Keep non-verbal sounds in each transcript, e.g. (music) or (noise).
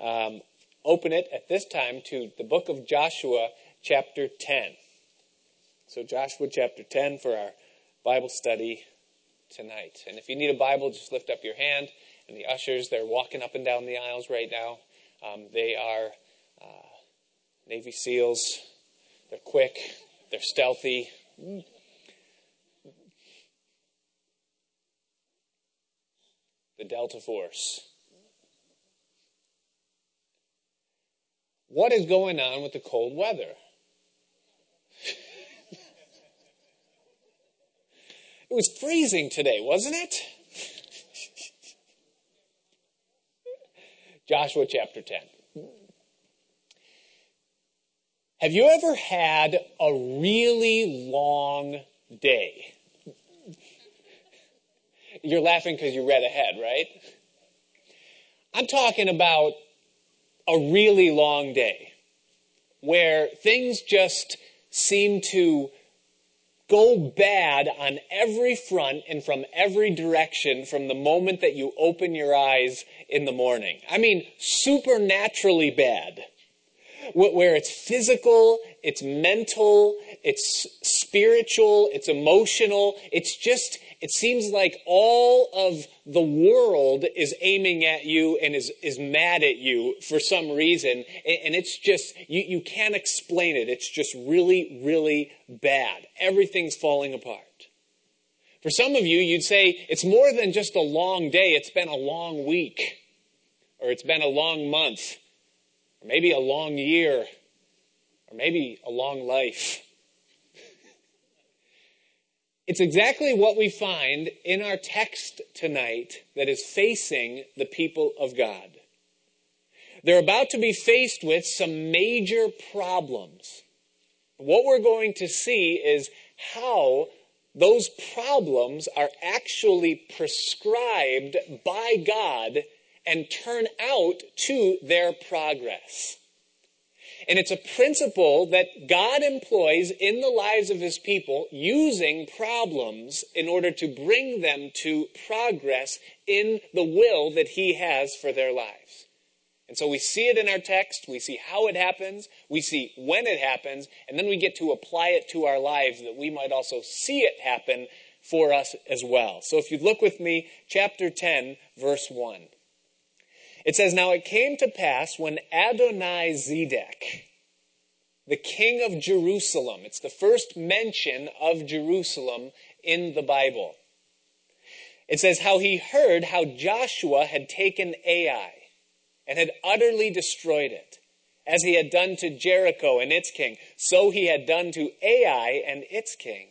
um, open it at this time to the book of Joshua, chapter 10. So, Joshua chapter 10 for our Bible study tonight. And if you need a Bible, just lift up your hand. And the ushers, they're walking up and down the aisles right now. Um, they are uh, Navy SEALs. They're quick, they're stealthy. The Delta Force. What is going on with the cold weather? (laughs) It was freezing today, wasn't it? (laughs) Joshua chapter 10. Have you ever had a really long day? You're laughing because you read ahead, right? I'm talking about a really long day where things just seem to go bad on every front and from every direction from the moment that you open your eyes in the morning. I mean, supernaturally bad. Where it's physical, it's mental, it's spiritual, it's emotional. It's just, it seems like all of the world is aiming at you and is, is mad at you for some reason. And it's just, you, you can't explain it. It's just really, really bad. Everything's falling apart. For some of you, you'd say it's more than just a long day. It's been a long week or it's been a long month or maybe a long year or maybe a long life. It's exactly what we find in our text tonight that is facing the people of God. They're about to be faced with some major problems. What we're going to see is how those problems are actually prescribed by God and turn out to their progress. And it's a principle that God employs in the lives of his people using problems in order to bring them to progress in the will that he has for their lives. And so we see it in our text, we see how it happens, we see when it happens, and then we get to apply it to our lives that we might also see it happen for us as well. So if you look with me, chapter 10, verse 1. It says, Now it came to pass when Adonai Zedek, the king of Jerusalem, it's the first mention of Jerusalem in the Bible. It says how he heard how Joshua had taken Ai and had utterly destroyed it, as he had done to Jericho and its king, so he had done to Ai and its king.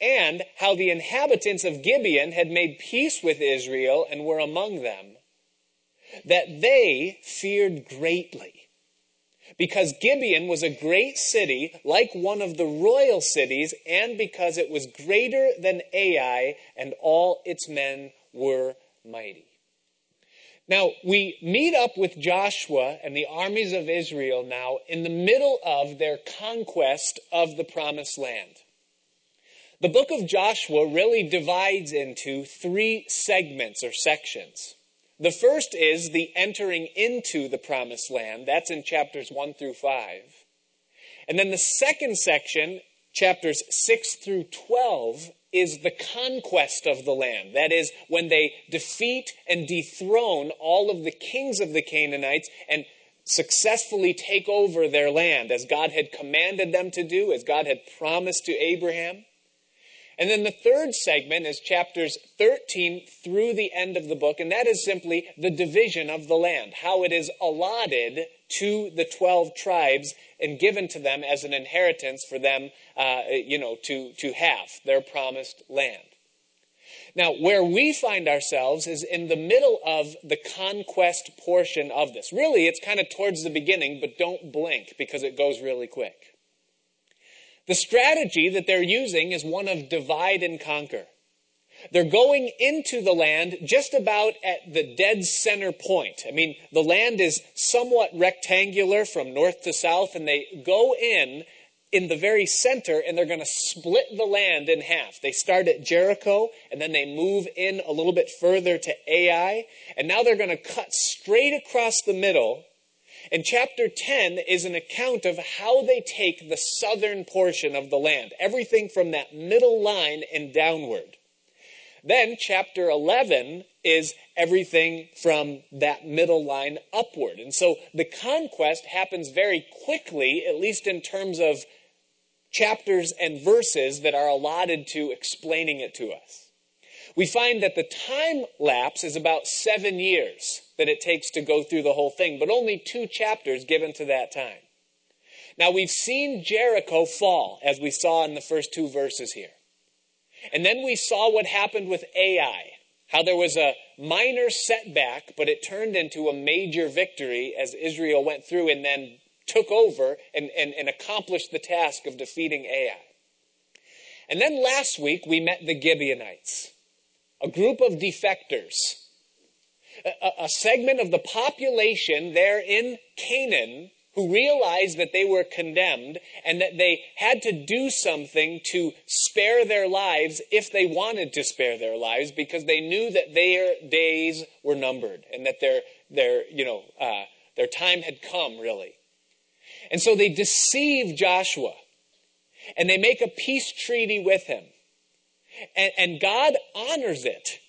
And how the inhabitants of Gibeon had made peace with Israel and were among them that they feared greatly. Because Gibeon was a great city, like one of the royal cities, and because it was greater than Ai, and all its men were mighty. Now, we meet up with Joshua and the armies of Israel now in the middle of their conquest of the promised land. The book of Joshua really divides into three segments or sections. The first is the entering into the promised land. That's in chapters 1 through 5. And then the second section, chapters 6 through 12, is the conquest of the land. That is, when they defeat and dethrone all of the kings of the Canaanites and successfully take over their land as God had commanded them to do, as God had promised to Abraham. And then the third segment is chapters 13 through the end of the book, and that is simply the division of the land, how it is allotted to the 12 tribes and given to them as an inheritance for them, uh, you know, to, to have their promised land. Now, where we find ourselves is in the middle of the conquest portion of this. Really, it's kind of towards the beginning, but don't blink because it goes really quick. The strategy that they're using is one of divide and conquer. They're going into the land just about at the dead center point. I mean, the land is somewhat rectangular from north to south, and they go in in the very center and they're going to split the land in half. They start at Jericho and then they move in a little bit further to Ai and now they're going to cut straight across the middle. And chapter 10 is an account of how they take the southern portion of the land, everything from that middle line and downward. Then chapter 11 is everything from that middle line upward. And so the conquest happens very quickly, at least in terms of chapters and verses that are allotted to explaining it to us. We find that the time lapse is about seven years that it takes to go through the whole thing, but only two chapters given to that time. Now we've seen Jericho fall, as we saw in the first two verses here. And then we saw what happened with Ai, how there was a minor setback, but it turned into a major victory as Israel went through and then took over and, and, and accomplished the task of defeating Ai. And then last week we met the Gibeonites, a group of defectors, a, a segment of the population there in Canaan who realized that they were condemned and that they had to do something to spare their lives if they wanted to spare their lives because they knew that their days were numbered and that their, their, you know, uh, their time had come, really. And so they deceive Joshua and they make a peace treaty with him. And, and God honors it.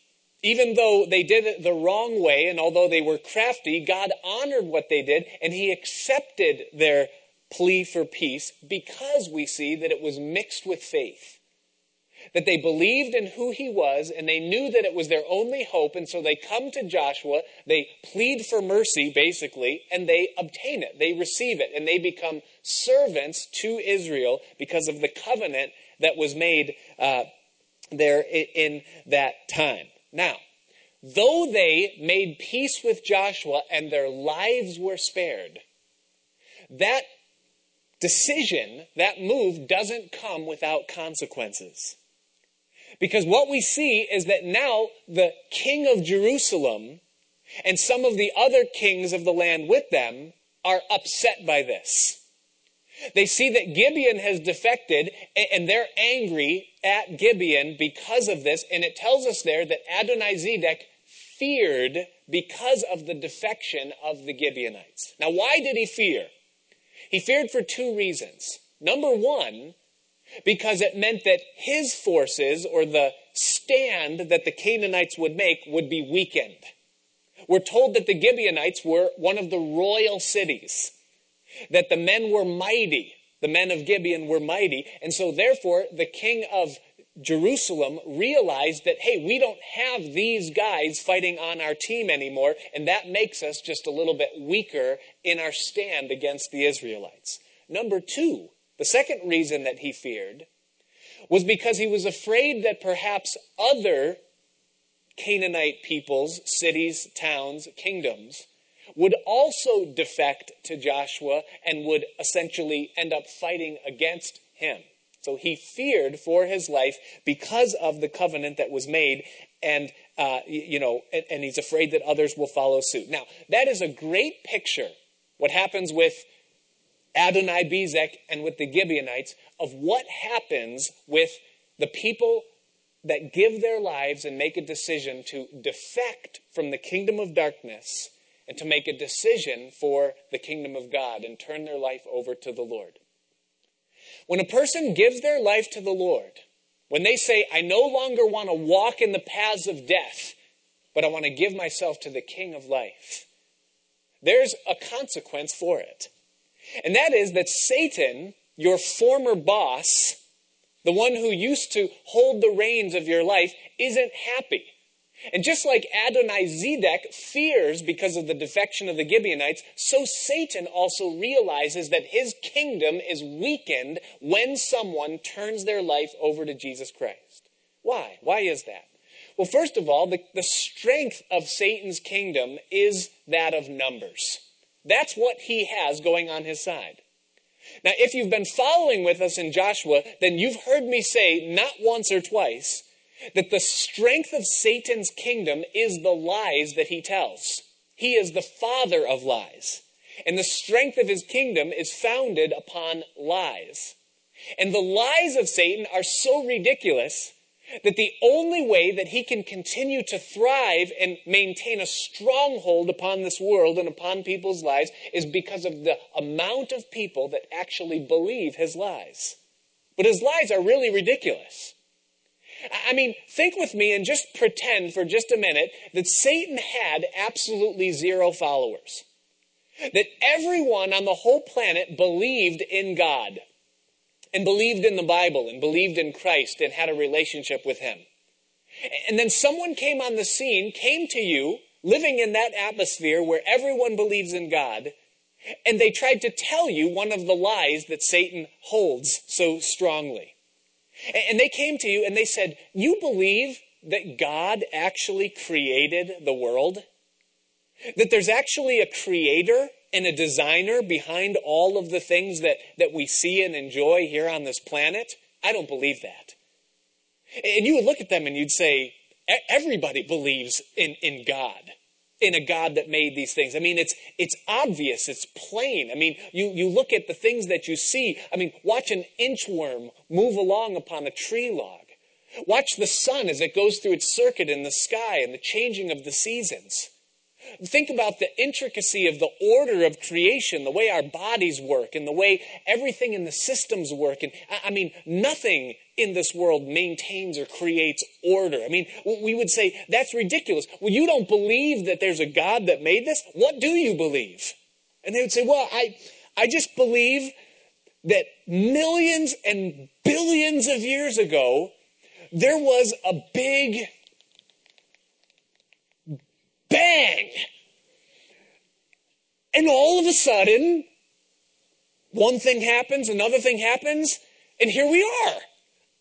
Even though they did it the wrong way, and although they were crafty, God honored what they did, and He accepted their plea for peace because we see that it was mixed with faith. That they believed in who He was, and they knew that it was their only hope, and so they come to Joshua, they plead for mercy, basically, and they obtain it. They receive it, and they become servants to Israel because of the covenant that was made uh, there in that time. Now, though they made peace with Joshua and their lives were spared, that decision, that move, doesn't come without consequences. Because what we see is that now the king of Jerusalem and some of the other kings of the land with them are upset by this. They see that Gibeon has defected and they're angry at Gibeon because of this. And it tells us there that Adonizedek feared because of the defection of the Gibeonites. Now, why did he fear? He feared for two reasons. Number one, because it meant that his forces or the stand that the Canaanites would make would be weakened. We're told that the Gibeonites were one of the royal cities that the men were mighty. The men of Gibeon were mighty. And so, therefore, the king of Jerusalem realized that, hey, we don't have these guys fighting on our team anymore, and that makes us just a little bit weaker in our stand against the Israelites. Number two, the second reason that he feared was because he was afraid that perhaps other Canaanite peoples, cities, towns, kingdoms would also defect to Joshua and would essentially end up fighting against him. So he feared for his life because of the covenant that was made, and uh, you know, and, and he's afraid that others will follow suit. Now, that is a great picture. What happens with Adonai Bezek and with the Gibeonites of what happens with the people that give their lives and make a decision to defect from the kingdom of darkness and to make a decision for the kingdom of God and turn their life over to the Lord. When a person gives their life to the Lord, when they say, I no longer want to walk in the paths of death, but I want to give myself to the King of life, there's a consequence for it. And that is that Satan, your former boss, the one who used to hold the reins of your life, isn't happy. And just like Adonai-Zedek fears because of the defection of the Gibeonites, so Satan also realizes that his kingdom is weakened when someone turns their life over to Jesus Christ. Why? Why is that? Well, first of all, the, the strength of Satan's kingdom is that of numbers. That's what he has going on his side. Now, if you've been following with us in Joshua, then you've heard me say not once or twice that the strength of Satan's kingdom is the lies that he tells. He is the father of lies. And the strength of his kingdom is founded upon lies. And the lies of Satan are so ridiculous that the only way that he can continue to thrive and maintain a stronghold upon this world and upon people's lives is because of the amount of people that actually believe his lies. But his lies are really ridiculous. I mean, think with me and just pretend for just a minute that Satan had absolutely zero followers. That everyone on the whole planet believed in God and believed in the Bible and believed in Christ and had a relationship with Him. And then someone came on the scene, came to you, living in that atmosphere where everyone believes in God, and they tried to tell you one of the lies that Satan holds so strongly. And they came to you and they said, You believe that God actually created the world? That there's actually a creator and a designer behind all of the things that, that we see and enjoy here on this planet? I don't believe that. And you would look at them and you'd say, everybody believes in, in God, in a God that made these things. I mean, it's, it's obvious, it's plain. I mean, you, you look at the things that you see. I mean, watch an inchworm move along upon a tree log. Watch the sun as it goes through its circuit in the sky and the changing of the seasons. Think about the intricacy of the order of creation, the way our bodies work, and the way everything in the systems work. And I mean, nothing in this world maintains or creates order. I mean, we would say that's ridiculous. Well, you don't believe that there's a God that made this? What do you believe? And they would say, well, I, I just believe that millions and billions of years ago, there was a big bang. And all of a sudden, one thing happens, another thing happens, and here we are.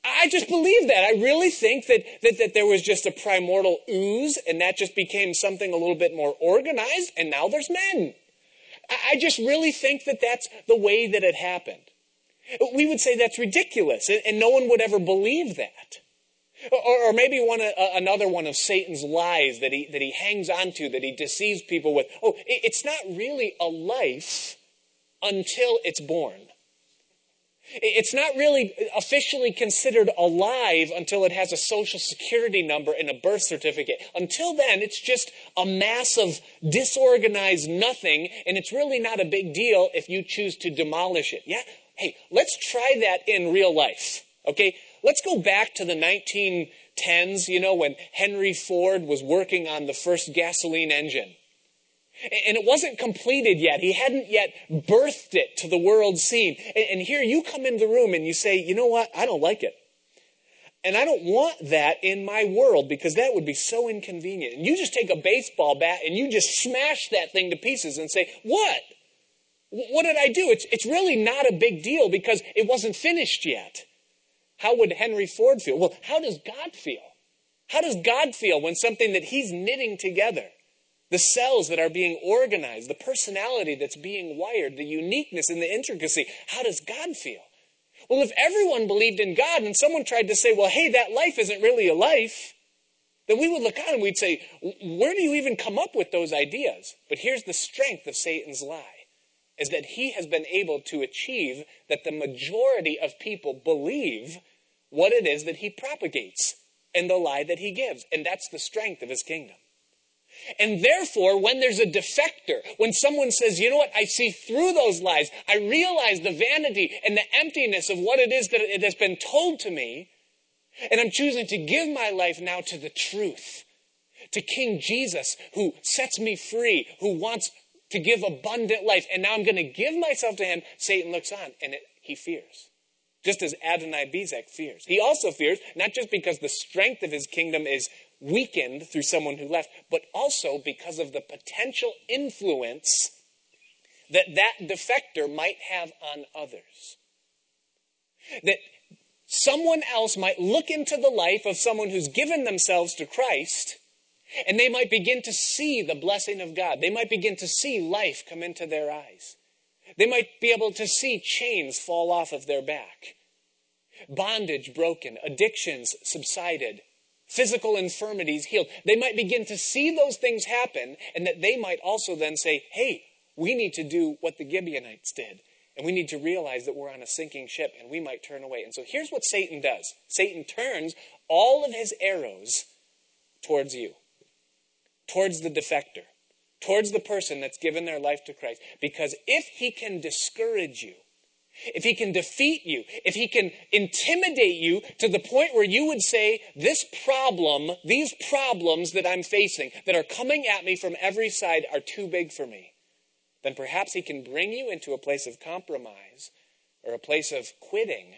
I just believe that. I really think that, that, that there was just a primordial ooze, and that just became something a little bit more organized, and now there's men. I just really think that that's the way that it happened. We would say that's ridiculous, and no one would ever believe that. Or, or maybe one, uh, another one of Satan's lies that he, that he hangs on to, that he deceives people with. Oh, it's not really a life until it's born. It's not really officially considered alive until it has a social security number and a birth certificate. Until then, it's just a mass of disorganized nothing, and it's really not a big deal if you choose to demolish it. Yeah? Hey, let's try that in real life. Okay? Let's go back to the 1910s, you know, when Henry Ford was working on the first gasoline engine. And it wasn't completed yet. He hadn't yet birthed it to the world scene. And here you come into the room and you say, you know what? I don't like it. And I don't want that in my world because that would be so inconvenient. And you just take a baseball bat and you just smash that thing to pieces and say, what? What did I do? It's, it's really not a big deal because it wasn't finished yet. How would Henry Ford feel? Well, how does God feel? How does God feel when something that he's knitting together, the cells that are being organized, the personality that's being wired, the uniqueness and the intricacy, how does God feel? Well, if everyone believed in God and someone tried to say, well, hey, that life isn't really a life, then we would look on and we'd say, where do you even come up with those ideas? But here's the strength of Satan's lie is that he has been able to achieve that the majority of people believe what it is that he propagates and the lie that he gives. And that's the strength of his kingdom. And therefore, when there's a defector, when someone says, you know what, I see through those lies, I realize the vanity and the emptiness of what it is that it has been told to me, and I'm choosing to give my life now to the truth, to King Jesus, who sets me free, who wants to give abundant life, and now I'm going to give myself to him, Satan looks on, and it, he fears. Just as Adonai Bezek fears. He also fears, not just because the strength of his kingdom is weakened through someone who left, but also because of the potential influence that that defector might have on others. That someone else might look into the life of someone who's given themselves to Christ and they might begin to see the blessing of God. They might begin to see life come into their eyes. They might be able to see chains fall off of their back bondage broken, addictions subsided, physical infirmities healed. They might begin to see those things happen, and that they might also then say, hey, we need to do what the Gibeonites did. And we need to realize that we're on a sinking ship and we might turn away. And so here's what Satan does Satan turns all of his arrows towards you, towards the defector, towards the person that's given their life to Christ. Because if he can discourage you, if he can defeat you, if he can intimidate you to the point where you would say, This problem, these problems that I'm facing, that are coming at me from every side, are too big for me, then perhaps he can bring you into a place of compromise or a place of quitting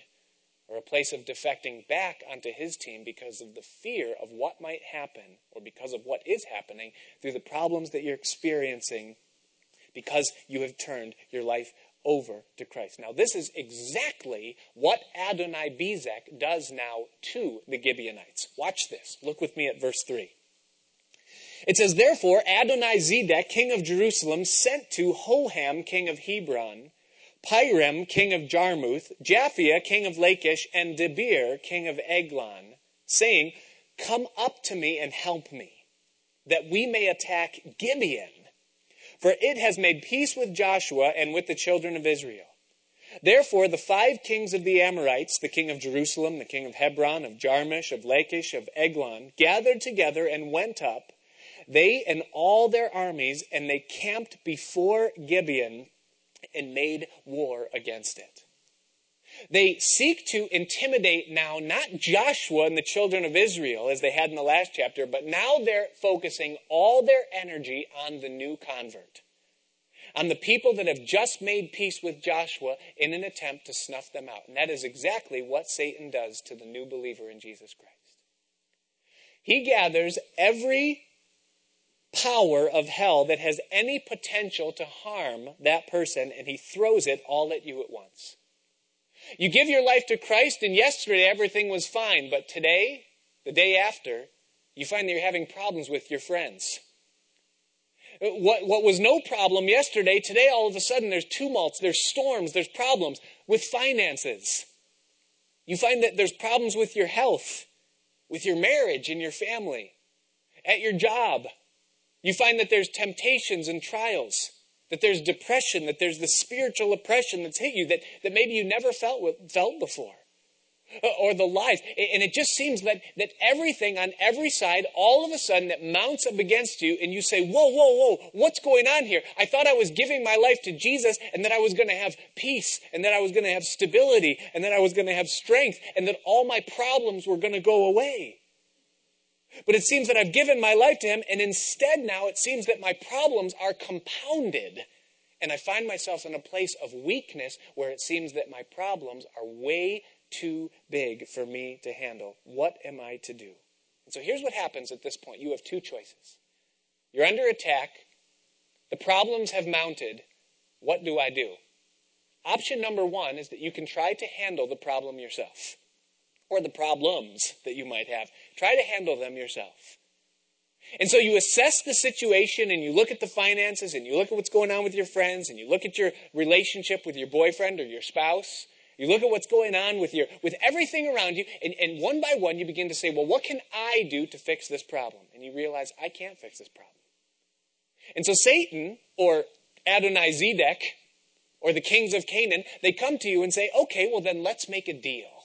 or a place of defecting back onto his team because of the fear of what might happen or because of what is happening through the problems that you're experiencing because you have turned your life over to Christ. Now, this is exactly what Adonai Bezek does now to the Gibeonites. Watch this. Look with me at verse 3. It says, Therefore, Adonai Zedek, king of Jerusalem, sent to Hoham, king of Hebron, Piram, king of Jarmuth, Japhia, king of Lachish, and Debir, king of Eglon, saying, Come up to me and help me, that we may attack Gibeon for it has made peace with Joshua and with the children of Israel. Therefore, the five kings of the Amorites, the king of Jerusalem, the king of Hebron, of Jarmuth, of Lachish, of Eglon, gathered together and went up, they and all their armies, and they camped before Gibeon and made war against it. They seek to intimidate now not Joshua and the children of Israel as they had in the last chapter, but now they're focusing all their energy on the new convert, on the people that have just made peace with Joshua in an attempt to snuff them out. And that is exactly what Satan does to the new believer in Jesus Christ. He gathers every power of hell that has any potential to harm that person and he throws it all at you at once. You give your life to Christ, and yesterday everything was fine, but today, the day after, you find that you're having problems with your friends. What, what was no problem yesterday, today all of a sudden there's tumults, there's storms, there's problems with finances. You find that there's problems with your health, with your marriage and your family, at your job. You find that there's temptations and trials that there's depression, that there's the spiritual oppression that's hit you that, that maybe you never felt, felt before. Uh, or the lies. And it just seems that, that everything on every side, all of a sudden, that mounts up against you, and you say, Whoa, whoa, whoa, what's going on here? I thought I was giving my life to Jesus, and that I was going to have peace, and that I was going to have stability, and that I was going to have strength, and that all my problems were going to go away. But it seems that I've given my life to Him, and instead now it seems that my problems are compounded. And I find myself in a place of weakness where it seems that my problems are way too big for me to handle. What am I to do? And so here's what happens at this point you have two choices. You're under attack, the problems have mounted. What do I do? Option number one is that you can try to handle the problem yourself or the problems that you might have. Try to handle them yourself. And so you assess the situation and you look at the finances and you look at what's going on with your friends and you look at your relationship with your boyfriend or your spouse. You look at what's going on with your with everything around you, and, and one by one you begin to say, Well, what can I do to fix this problem? And you realize I can't fix this problem. And so Satan or Adonai Zedek or the kings of Canaan, they come to you and say, Okay, well then let's make a deal.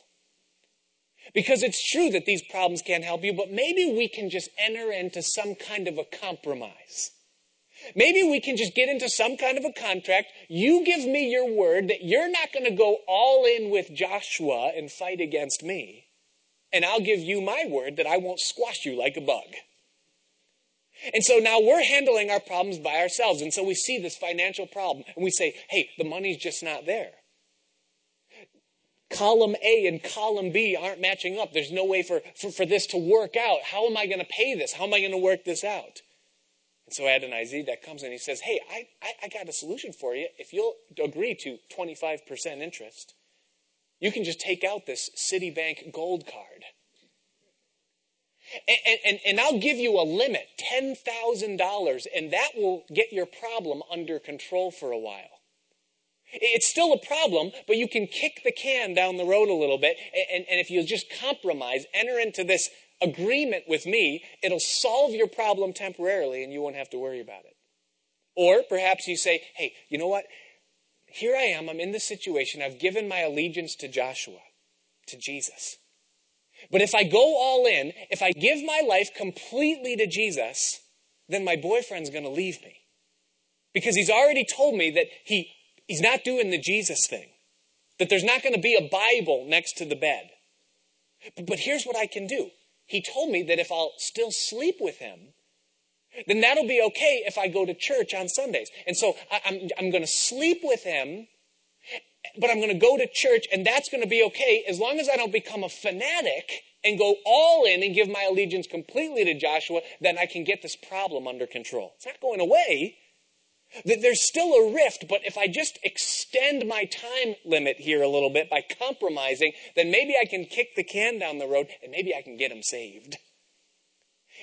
Because it's true that these problems can't help you, but maybe we can just enter into some kind of a compromise. Maybe we can just get into some kind of a contract. You give me your word that you're not going to go all in with Joshua and fight against me. And I'll give you my word that I won't squash you like a bug. And so now we're handling our problems by ourselves. And so we see this financial problem and we say, hey, the money's just not there column A and column B aren't matching up. There's no way for, for, for this to work out. How am I going to pay this? How am I going to work this out? And so Adonai Zedek comes and he says, Hey, I, I, I got a solution for you. If you'll agree to 25% interest, you can just take out this Citibank gold card. And, and, and, I'll give you a limit, $10,000, and that will get your problem under control for a while. It's still a problem, but you can kick the can down the road a little bit. And, and if you just compromise, enter into this agreement with me, it'll solve your problem temporarily and you won't have to worry about it. Or perhaps you say, hey, you know what? here I am, I'm in this situation, I've given my allegiance to Joshua, to Jesus. But if I go all in, if I give my life completely to Jesus, then my boyfriend's going to leave me. Because he's already told me that he, he's not doing the Jesus thing, that there's not going to be a Bible next to the bed. But, here's what I can do. He told me that if I'll still sleep with him, then that'll be okay if I go to church on Sundays. And so I, I'm, I'm going to sleep with him, but I'm going to go to church, and that's going to be okay as long as I don't become a fanatic and go all in and give my allegiance completely to Joshua, then I can get this problem under control. It's not going away. That there's still a rift, but if I just extend my time limit here a little bit by compromising, then maybe I can kick the can down the road and maybe I can get them saved.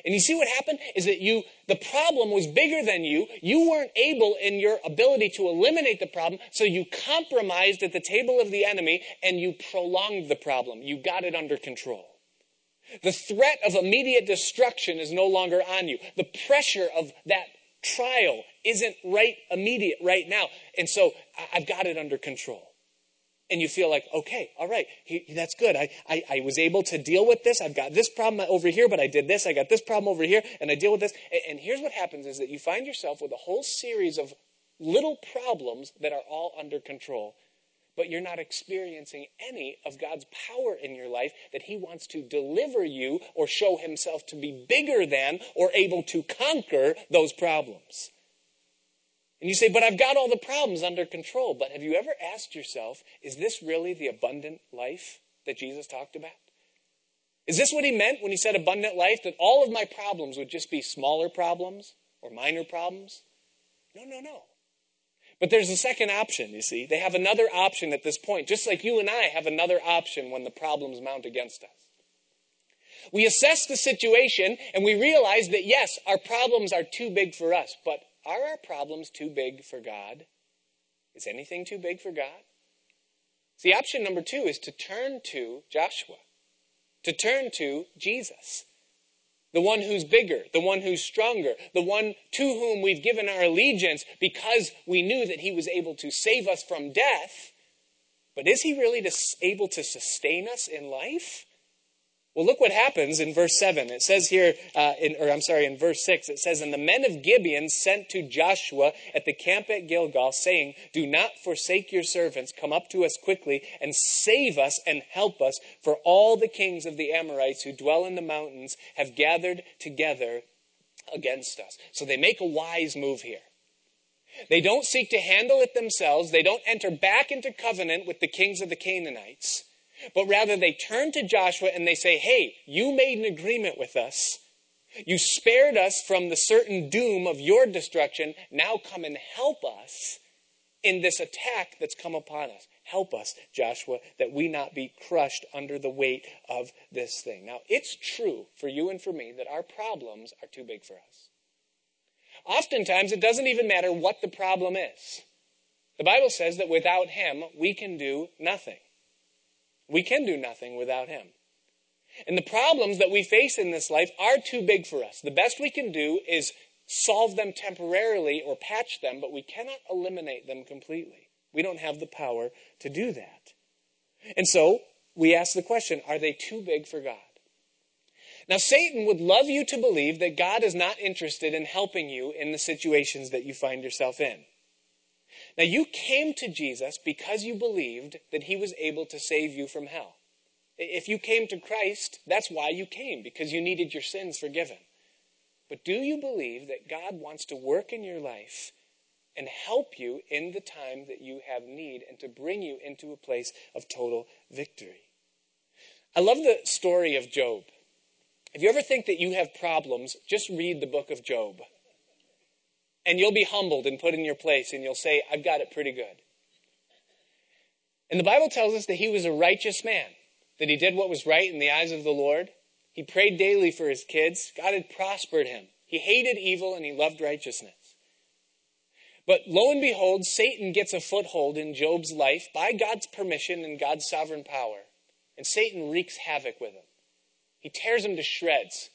And you see what happened is that you, the problem was bigger than you. You weren't able in your ability to eliminate the problem, so you compromised at the table of the enemy and you prolonged the problem. You got it under control. The threat of immediate destruction is no longer on you. The pressure of that trial isn't right immediate right now. And so I've got it under control and you feel like, okay, all right, he, that's good. I, I, I, was able to deal with this. I've got this problem over here, but I did this. I got this problem over here, and I deal with this. And, and here's what happens is that you find yourself with a whole series of little problems that are all under control, but you're not experiencing any of God's power in your life that He wants to deliver you or show Himself to be bigger than or able to conquer those problems. And you say, but I've got all the problems under control. But have you ever asked yourself, is this really the abundant life that Jesus talked about? Is this what he meant when he said abundant life? That all of my problems would just be smaller problems or minor problems? No, no, no. But there's a second option, you see. They have another option at this point, just like you and I have another option when the problems mount against us. We assess the situation and we realize that yes, our problems are too big for us, but are our problems too big for God? Is anything too big for God? See, option number two is to turn to Joshua, to turn to Jesus, the one who's bigger, the one who's stronger, the one to whom we've given our allegiance because we knew that he was able to save us from death. But is he really able to sustain us in life? Well, look what happens in verse 7. It says here, uh, in, or I'm sorry, in verse 6, it says, And the men of Gibeon sent to Joshua at the camp at Gilgal, saying, Do not forsake your servants. Come up to us quickly and save us and help us, for all the kings of the Amorites who dwell in the mountains have gathered together against us. So they make a wise move here. They don't seek to handle it themselves. They don't enter back into covenant with the kings of the Canaanites. But rather, they turn to Joshua and they say, Hey, you made an agreement with us. You spared us from the certain doom of your destruction. Now come and help us in this attack that's come upon us. Help us, Joshua, that we not be crushed under the weight of this thing. Now, it's true for you and for me that our problems are too big for us. Oftentimes, it doesn't even matter what the problem is. The Bible says that without Him, we can do nothing. We can do nothing without Him. And the problems that we face in this life are too big for us. The best we can do is solve them temporarily or patch them, but we cannot eliminate them completely. We don't have the power to do that. And so we ask the question are they too big for God? Now, Satan would love you to believe that God is not interested in helping you in the situations that you find yourself in. Now, you came to Jesus because you believed that he was able to save you from hell. If you came to Christ, that's why you came, because you needed your sins forgiven. But do you believe that God wants to work in your life and help you in the time that you have need and to bring you into a place of total victory? I love the story of Job. If you ever think that you have problems, just read the book of Job. And you'll be humbled and put in your place, and you'll say, I've got it pretty good. And the Bible tells us that he was a righteous man, that he did what was right in the eyes of the Lord. He prayed daily for his kids. God had prospered him. He hated evil and he loved righteousness. But lo and behold, Satan gets a foothold in Job's life by God's permission and God's sovereign power. And Satan wreaks havoc with him. He tears him to shreds.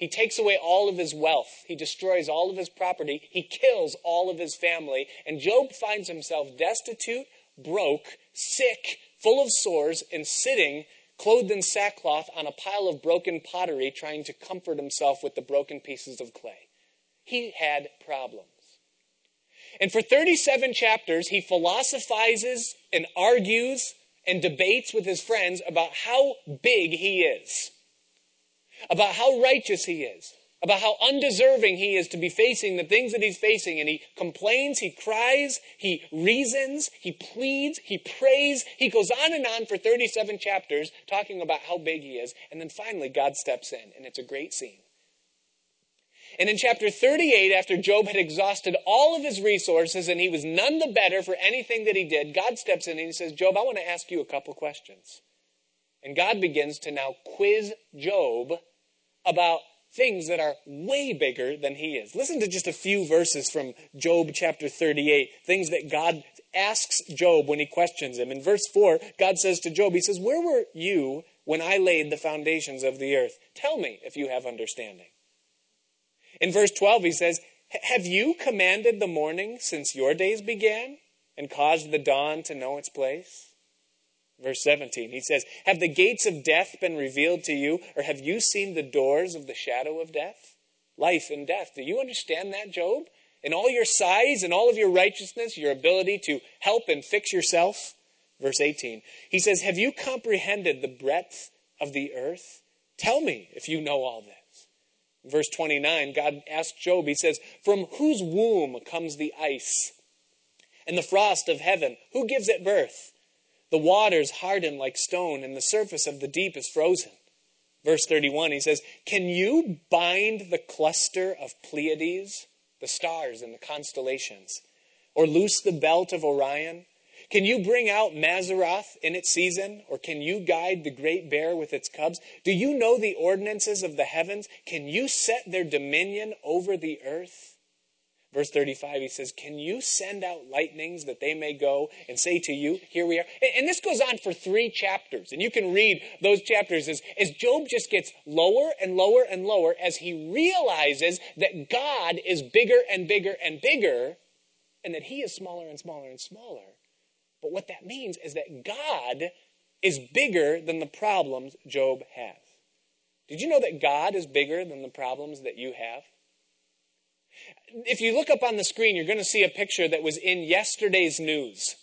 He takes away all of his wealth. He destroys all of his property. He kills all of his family. And Job finds himself destitute, broke, sick, full of sores, and sitting clothed in sackcloth on a pile of broken pottery, trying to comfort himself with the broken pieces of clay. He had problems. And for 37 chapters, he philosophizes and argues and debates with his friends about how big he is about how righteous he is, about how undeserving he is to be facing the things that he's facing. And he complains, he cries, he reasons, he pleads, he prays. He goes on and on for 37 chapters talking about how big he is. And then finally, God steps in, and it's a great scene. And in chapter 38, after Job had exhausted all of his resources and he was none the better for anything that he did, God steps in and he says, Job, I want to ask you a couple questions. And God begins to now quiz Job about things that are way bigger than he is. Listen to just a few verses from Job chapter 38, things that God asks Job when he questions him. In verse 4, God says to Job, He says, Where were you when I laid the foundations of the earth? Tell me if you have understanding. In verse 12, he says, Have you commanded the morning since your days began and caused the dawn to know its place? Verse 17, he says, Have the gates of death been revealed to you, or have you seen the doors of the shadow of death? Life and death. Do you understand that, Job? In all your size and all of your righteousness, your ability to help and fix yourself? Verse 18, he says, Have you comprehended the breadth of the earth? Tell me if you know all this. Verse 29, God asks Job, He says, From whose womb comes the ice and the frost of heaven? Who gives it birth? The waters harden like stone, and the surface of the deep is frozen. Verse 31, he says, Can you bind the cluster of Pleiades, the stars and the constellations, or loose the belt of Orion? Can you bring out Mazzaroth in its season, or can you guide the great bear with its cubs? Do you know the ordinances of the heavens? Can you set their dominion over the earth? Verse 35, he says, Can you send out lightnings that they may go and say to you, Here we are? And this goes on for three chapters. And you can read those chapters as, as Job just gets lower and lower and lower as he realizes that God is bigger and bigger and bigger, and that he is smaller and smaller and smaller. But what that means is that God is bigger than the problems Job has. Did you know that God is bigger than the problems that you have? If you look up on the screen, you're going to see a picture that was in yesterday's news.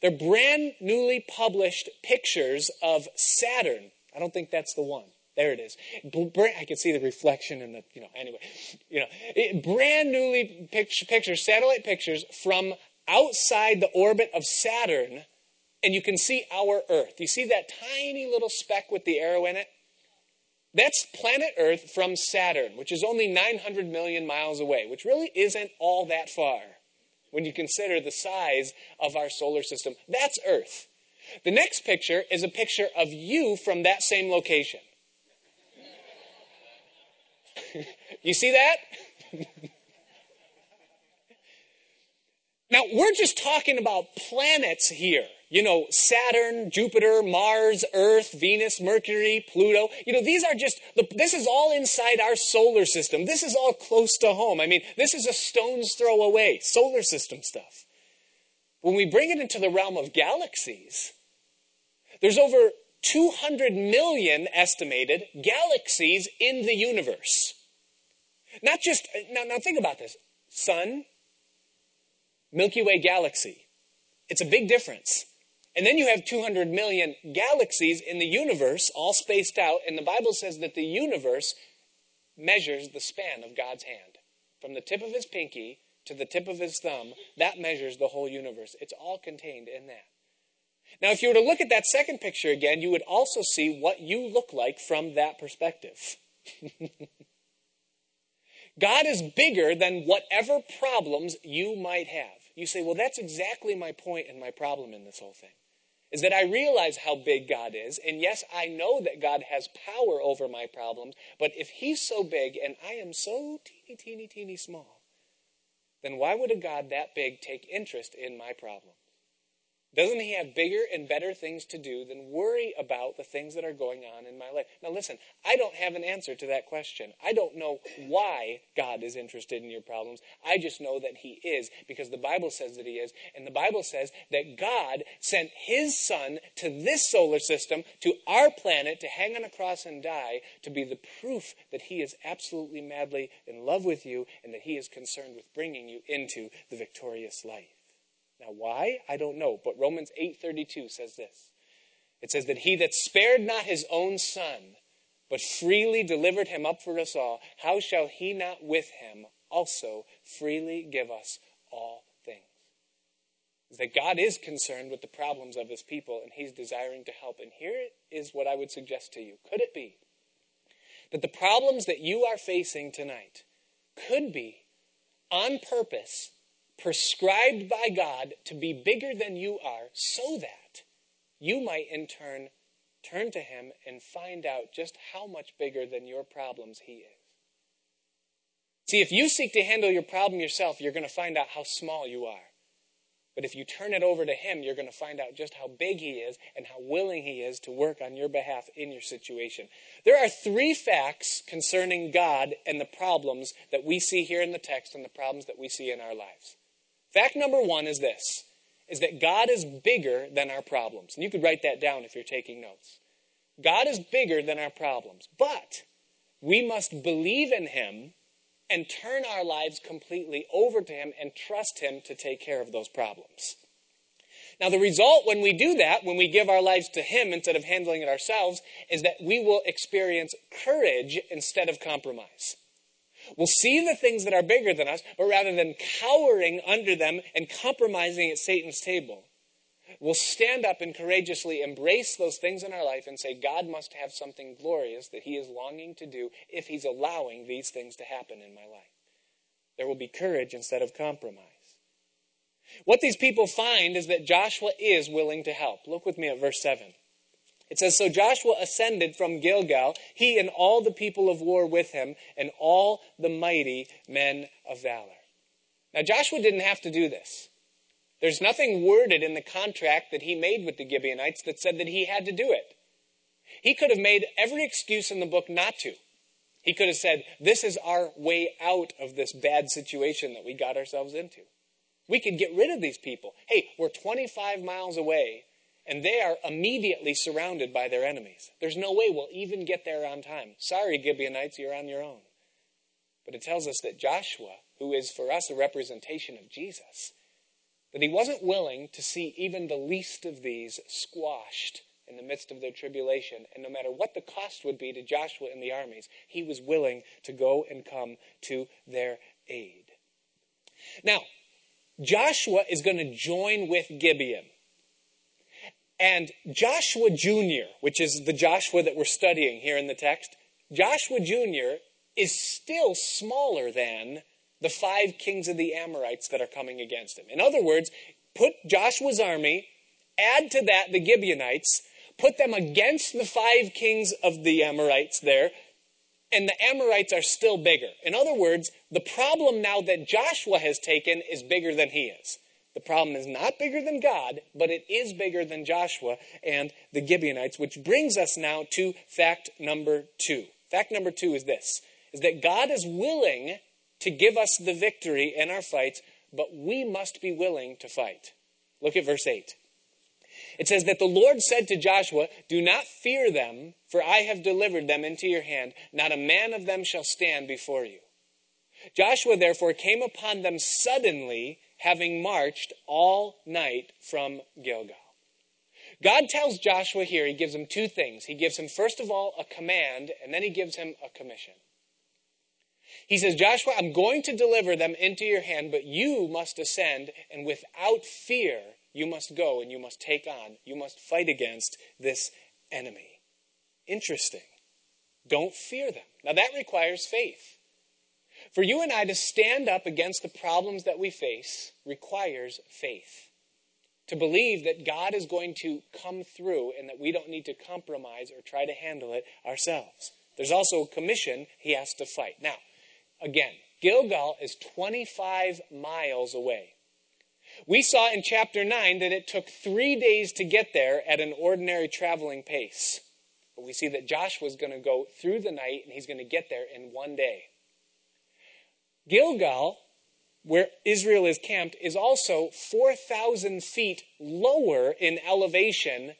They're brand newly published pictures of Saturn. I don't think that's the one. There it is. I can see the reflection in the, you know, anyway. You know, brand newly pictures, satellite pictures from outside the orbit of Saturn, and you can see our Earth. You see that tiny little speck with the arrow in it? That's planet Earth from Saturn, which is only 900 million miles away, which really isn't all that far when you consider the size of our solar system. That's Earth. The next picture is a picture of you from that same location. (laughs) you see that? (laughs) now, we're just talking about planets here you know, Saturn, Jupiter, Mars, Earth, Venus, Mercury, Pluto. You know, these are just, this is all inside our solar system. This is all close to home. I mean, this is a stone's throw away, solar system stuff. When we bring it into the realm of galaxies, there's over 200 million estimated galaxies in the universe. Not just, now, now think about this. Sun, Milky Way galaxy. It's a big difference. And then you have 200 million galaxies in the universe, all spaced out, and the Bible says that the universe measures the span of God's hand. From the tip of his pinky to the tip of his thumb, that measures the whole universe. It's all contained in that. Now, if you were to look at that second picture again, you would also see what you look like from that perspective. (laughs) God is bigger than whatever problems you might have. You say, well, that's exactly my point and my problem in this whole thing is that I realize how big God is. And yes, I know that God has power over my problems. But if He's so big and I am so teeny, teeny, teeny small, then why would a God that big take interest in my problem? Doesn't he have bigger and better things to do than worry about the things that are going on in my life? Now, listen, I don't have an answer to that question. I don't know why God is interested in your problems. I just know that he is because the Bible says that he is. And the Bible says that God sent his son to this solar system, to our planet, to hang on a cross and die, to be the proof that he is absolutely madly in love with you and that he is concerned with bringing you into the victorious life. Now why? I don't know, but Romans 8:32 says this. It says that he that spared not his own son, but freely delivered him up for us all, how shall he not with him also freely give us all things? That God is concerned with the problems of his people and he's desiring to help. And here is what I would suggest to you. Could it be that the problems that you are facing tonight could be on purpose prescribed by God to be bigger than you are so that you might in turn turn to Him and find out just how much bigger than your problems He is. See, if you seek to handle your problem yourself, you're going to find out how small you are. But if you turn it over to Him, you're going to find out just how big He is and how willing He is to work on your behalf in your situation. There are three facts concerning God and the problems that we see here in the text and the problems that we see in our lives. Fact number one is this is that God is bigger than our problems. And you could write that down if you're taking notes. God is bigger than our problems. But we must believe in Him and turn our lives completely over to Him and trust Him to take care of those problems. Now, the result when we do that, when we give our lives to Him instead of handling it ourselves, is that we will experience courage instead of compromise. We'll see the things that are bigger than us, but rather than cowering under them and compromising at Satan's table, we'll stand up and courageously embrace those things in our life and say, God must have something glorious that He is longing to do if He's allowing these things to happen in my life. There will be courage instead of compromise. What these people find is that Joshua is willing to help. Look with me at verse 7. It says, So Joshua ascended from Gilgal, he and all the people of war with him, and all the mighty men of valor. Now, Joshua didn't have to do this. There's nothing worded in the contract that he made with the Gibeonites that said that he had to do it. He could have made every excuse in the book not to. He could have said, This is our way out of this bad situation that we got ourselves into. We could get rid of these people. Hey, we're 25 miles away and they are immediately surrounded by their enemies. There's no way we'll even get there on time. Sorry, Gibeonites, you're on your own. But it tells us that Joshua, who is for us a representation of Jesus, that he wasn't willing to see even the least of these squashed in the midst of their tribulation. And no matter what the cost would be to Joshua and the armies, he was willing to go and come to their aid. Now, Joshua is going to join with Gibeon. And Joshua Jr., which is the Joshua that we're studying here in the text, Joshua Jr. is still smaller than the five kings of the Amorites that are coming against him. In other words, put Joshua's army, add to that the Gibeonites, put them against the five kings of the Amorites there, and the Amorites are still bigger. In other words, the problem now that Joshua has taken is bigger than he is. The problem is not bigger than God, but it is bigger than Joshua and the Gibeonites, which brings us now to fact number two. Fact number two is this, is that God is willing to give us the victory in our fights, but we must be willing to fight. Look at verse 8. It says that the Lord said to Joshua, Do not fear them, for I have delivered them into your hand. Not a man of them shall stand before you. Joshua therefore came upon them suddenly having marched all night from Gilgal. God tells Joshua here, he gives him two things. He gives him, first of all, a command, and then he gives him a commission. He says, Joshua, I'm going to deliver them into your hand, but you must ascend, and without fear, you must go and you must take on, you must fight against this enemy. Interesting. Don't fear them. Now that requires faith. For you and I to stand up against the problems that we face requires faith. To believe that God is going to come through and that we don't need to compromise or try to handle it ourselves. There's also a commission he has to fight. Now, again, Gilgal is 25 miles away. We saw in chapter 9 that it took three days to get there at an ordinary traveling pace. But we see that Joshua's going to go through the night and he's going to get there in one day. Gilgal, where Israel is camped, is also 4,000 feet lower in elevation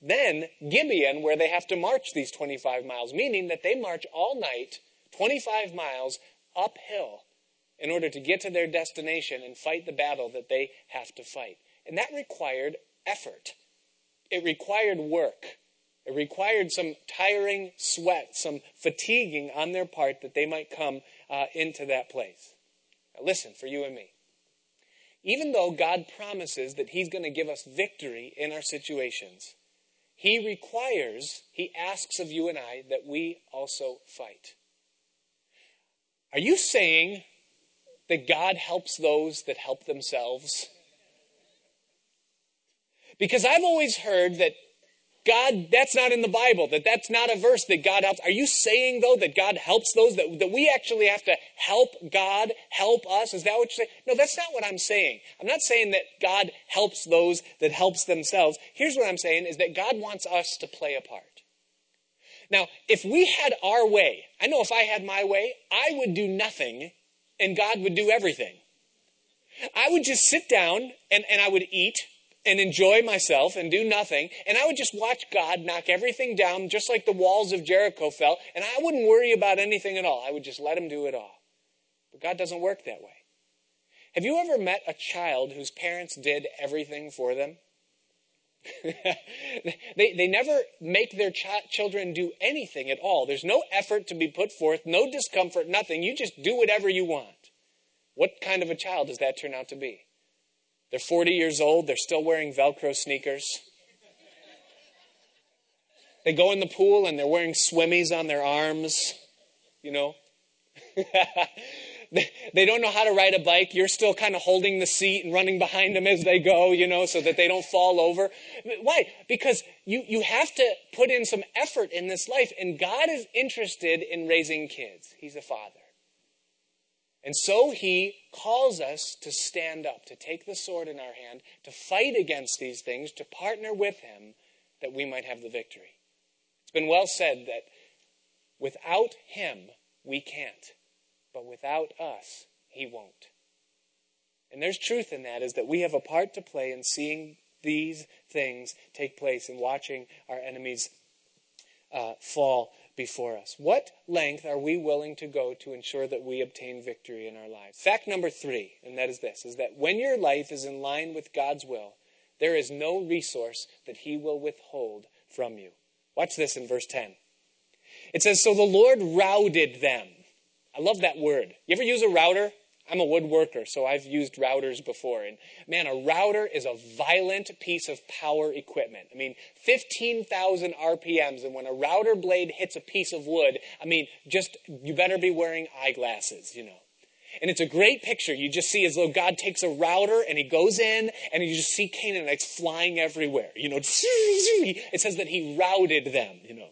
than Gibeon, where they have to march these 25 miles, meaning that they march all night, 25 miles uphill, in order to get to their destination and fight the battle that they have to fight. And that required effort. It required work. It required some tiring sweat, some fatiguing on their part that they might come uh, into that place. Now, listen, for you and me. Even though God promises that He's going to give us victory in our situations, He requires, He asks of you and I that we also fight. Are you saying that God helps those that help themselves? Because I've always heard that God, that's not in the Bible, that that's not a verse that God helps. Are you saying, though, that God helps those, that, that we actually have to help God help us? Is that what you're saying? No, that's not what I'm saying. I'm not saying that God helps those that helps themselves. Here's what I'm saying, is that God wants us to play a part. Now, if we had our way, I know if I had my way, I would do nothing and God would do everything. I would just sit down and, and I would eat and enjoy myself and do nothing. And I would just watch God knock everything down just like the walls of Jericho fell. And I wouldn't worry about anything at all. I would just let him do it all. But God doesn't work that way. Have you ever met a child whose parents did everything for them? (laughs) they, they never make their ch- children do anything at all. There's no effort to be put forth, no discomfort, nothing. You just do whatever you want. What kind of a child does that turn out to be? They're 40 years old, they're still wearing Velcro sneakers. They go in the pool and they're wearing swimmies on their arms, you know. (laughs) they don't know how to ride a bike. You're still kind of holding the seat and running behind them as they go, you know, so that they don't fall over. Why? Because you, you have to put in some effort in this life, and God is interested in raising kids. He's a father. And so he calls us to stand up, to take the sword in our hand, to fight against these things, to partner with him that we might have the victory. It's been well said that without him, we can't. But without us, he won't. And there's truth in that, is that we have a part to play in seeing these things take place and watching our enemies uh, fall before us. What length are we willing to go to ensure that we obtain victory in our lives? Fact number three, and that is this, is that when your life is in line with God's will, there is no resource that he will withhold from you. Watch this in verse 10. It says, So the Lord routed them. I love that word. You ever use a router? I'm a woodworker, so I've used routers before. And man, a router is a violent piece of power equipment. I mean, 15,000 RPMs, and when a router blade hits a piece of wood, I mean, just, you better be wearing eyeglasses, you know. And it's a great picture. You just see as though God takes a router and he goes in and you just see Canaanites flying everywhere. You know, (laughs) it says that he routed them, you know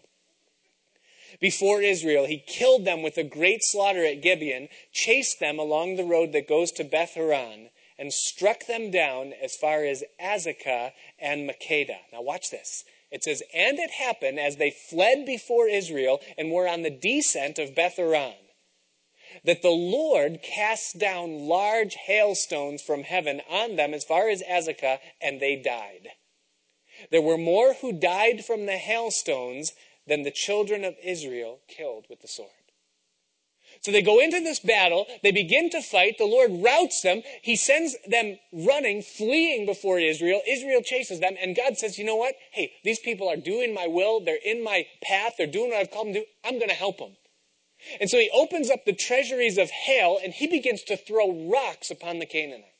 before Israel. He killed them with a great slaughter at Gibeon, chased them along the road that goes to Beth Horon, and struck them down as far as Azekah and Makkedah. Now watch this. It says, And it happened as they fled before Israel and were on the descent of Beth Horon, that the Lord cast down large hailstones from heaven on them as far as Azekah, and they died. There were more who died from the hailstones than the children of Israel killed with the sword. So they go into this battle, they begin to fight, the Lord routs them, He sends them running, fleeing before Israel, Israel chases them, and God says, you know what? Hey, these people are doing my will, they're in my path, they're doing what I've called them to do, I'm gonna help them. And so he opens up the treasuries of hail and he begins to throw rocks upon the Canaanites.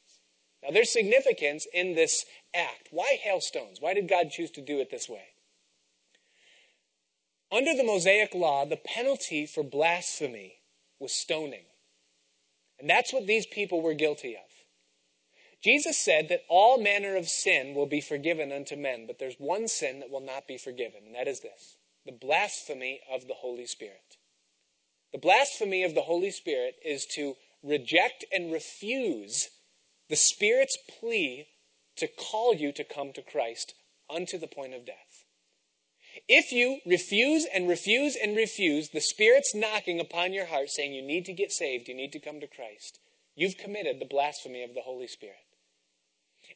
Now there's significance in this act. Why hailstones? Why did God choose to do it this way? Under the Mosaic law, the penalty for blasphemy was stoning. And that's what these people were guilty of. Jesus said that all manner of sin will be forgiven unto men, but there's one sin that will not be forgiven, and that is this the blasphemy of the Holy Spirit. The blasphemy of the Holy Spirit is to reject and refuse the Spirit's plea to call you to come to Christ unto the point of death. If you refuse and refuse and refuse, the Spirit's knocking upon your heart saying you need to get saved, you need to come to Christ. You've committed the blasphemy of the Holy Spirit.